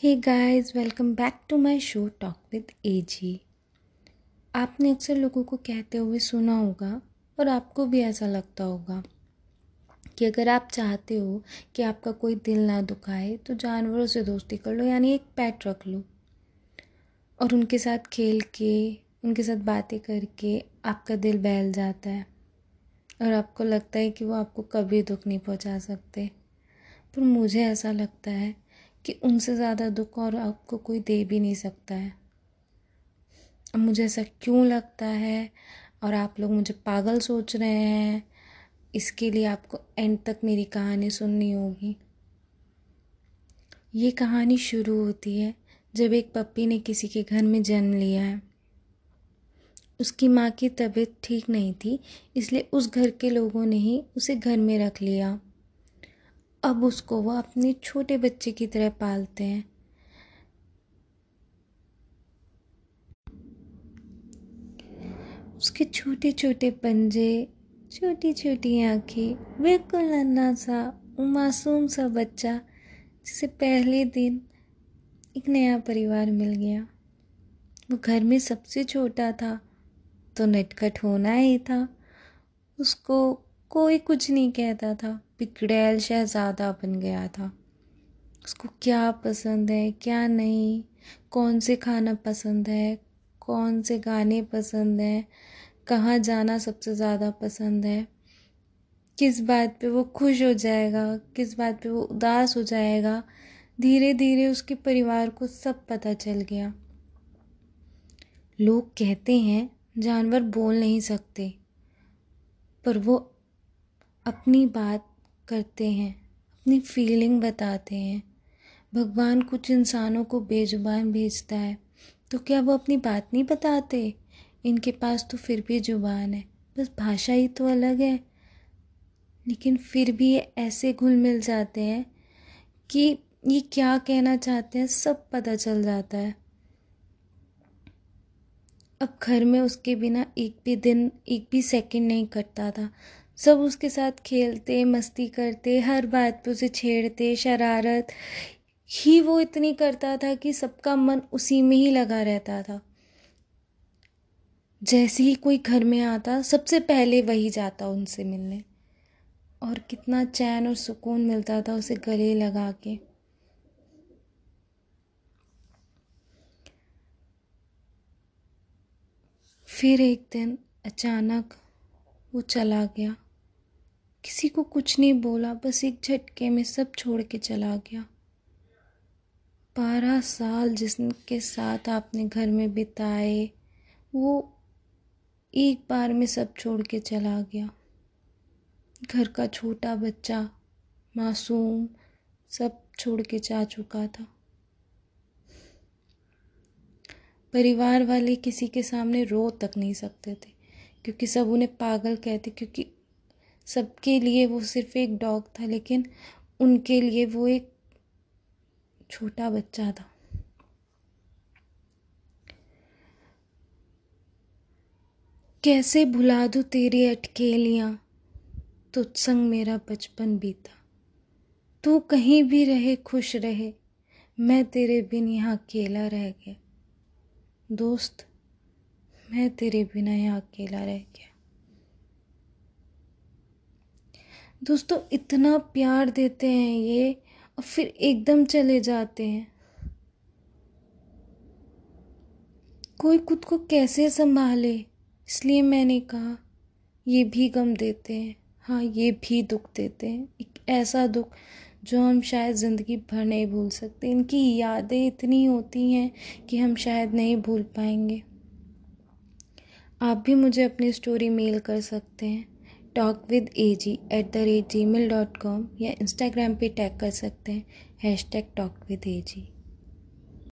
Hey guys welcome back to my show talk with AG आपने अक्सर लोगों को कहते हुए सुना होगा और आपको भी ऐसा लगता होगा कि अगर आप चाहते हो कि आपका कोई दिल ना दुखाए तो जानवरों से दोस्ती कर लो, यानी एक पैट रख लो। और उनके साथ खेल के, उनके साथ बातें करके आपका दिल बहल जाता है। और आपको लगता है कि वो आपको कभी दुख नहीं पहुँचा सकते। पर मुझे ऐसा लगता है कि उनसे ज़्यादा दुख और आपको कोई दे भी नहीं सकता है। अब मुझे ऐसा क्यों लगता है? और आप लोग मुझे पागल सोच रहे हैं। इसके लिए आपको एंड तक मेरी कहानी सुननी होगी। ये कहानी शुरू होती है जब एक पप्पी ने किसी के घर में जन्म लिया है। उसकी माँ की तबीयत ठीक नहीं थी, इसलिए उस घर के लोगों ने ही उसे घर में रख लिया। अब उसको वो अपने छोटे बच्चे की तरह पालते हैं। उसके छोटे छोटे पंजे छोटी छोटी आँखें, बिल्कुल नन्ना सा, मासूम सा बच्चा, जिसे पहले दिन एक नया परिवार मिल गया। वो घर में सबसे छोटा था तो नटखट होना ही था। उसको कोई कुछ नहीं कहता था। बिगड़ैल शहज़ादा बन गया था। उसको क्या पसंद है, क्या नहीं? कौन से खाना पसंद है, कौन से गाने पसंद हैं, कहाँ जाना सबसे ज़्यादा पसंद है? किस बात पे वो खुश हो जाएगा, किस बात पे वो उदास हो जाएगा? धीरे धीरे उसके परिवार को सब पता चल गया। लोग कहते हैं, जानवर बोल नहीं सकते, पर वो अपनी बात करते हैं, अपनी फीलिंग बताते हैं। भगवान कुछ इंसानों को बेजुबान भेजता है तो क्या वो अपनी बात नहीं बताते? इनके पास तो फिर भी ज़ुबान है। बस भाषा ही तो अलग है। लेकिन फिर भी ये ऐसे घुल मिल जाते हैं कि ये क्या कहना चाहते हैं, सब पता चल जाता है। अब घर में उसके बिना एक भी दिन, एक भी सेकंड नहीं कटता था। सब उसके साथ खेलते, मस्ती करते, हर बात पे उसे छेड़ते, शरारत। ही वो इतनी करता था कि सबका मन उसी में ही लगा रहता था। जैसे ही कोई घर में आता, सबसे पहले वही जाता उनसे मिलने। और कितना चैन और सुकून मिलता था उसे गले लगा के। फिर एक दिन अचानक वो चला गया। किसी को कुछ नहीं बोला, बस एक झटके में सब छोड़ के चला गया। बारह साल जिसके साथ आपने घर में बिताए, वो एक बार में सब छोड़ के चला गया। घर का छोटा बच्चा, मासूम, सब छोड़ के जा चुका था। परिवार वाले किसी के सामने रो तक नहीं सकते थे, क्योंकि सब उन्हें पागल कहते, क्योंकि सबके लिए वो सिर्फ़ एक डॉग था, लेकिन उनके लिए वो एक छोटा बच्चा था। कैसे भुला दूँ तेरी अटकेलियाँ? तुझ संग मेरा बचपन बीता। तू कहीं भी रहे, खुश रहे, मैं तेरे बिन यहाँ अकेला रह गया। दोस्त, मैं तेरे बिना यहाँ अकेला रह गया। दोस्तों, इतना प्यार देते हैं ये, और फिर एकदम चले जाते हैं। कोई खुद को कैसे संभाले? इसलिए मैंने कहा, ये भी गम देते हैं। हाँ ये भी दुख देते हैं। एक ऐसा दुख जो हम शायद ज़िंदगी भर नहीं भूल सकते। इनकी यादें इतनी होती हैं कि हम शायद नहीं भूल पाएँगे। आप भी मुझे अपनी स्टोरी मेल कर सकते हैं। Talk with A G at the rate gmail dot com या इंस्टाग्राम पर टैग कर सकते हैं। Hashtag talk with A G